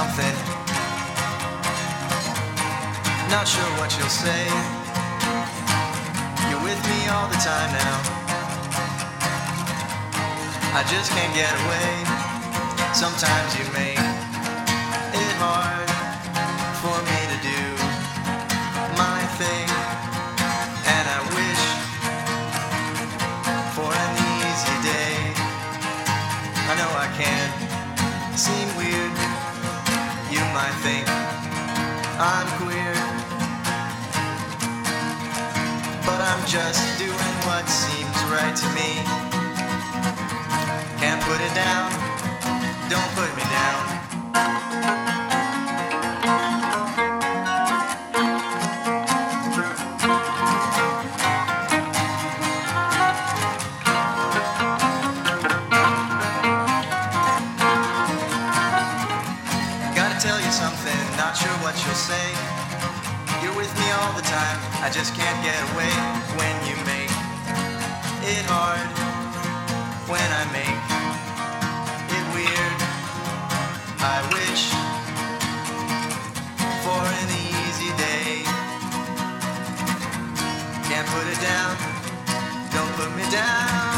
something. Not sure what you'll say. You're with me all the time now. I just can't get away. Sometimes you make it hard for me to do my thing. And I wish for an easy day. I know I can't seem weird you might think I'm queer. But I'm just doing what seems right to me. Can't put it down. Don't put me down. something, not sure what you'll say. You're with me all the time, I just can't get away when you make it hard. When I make it weird, I wish for an easy day. Can't put it down, don't put me down.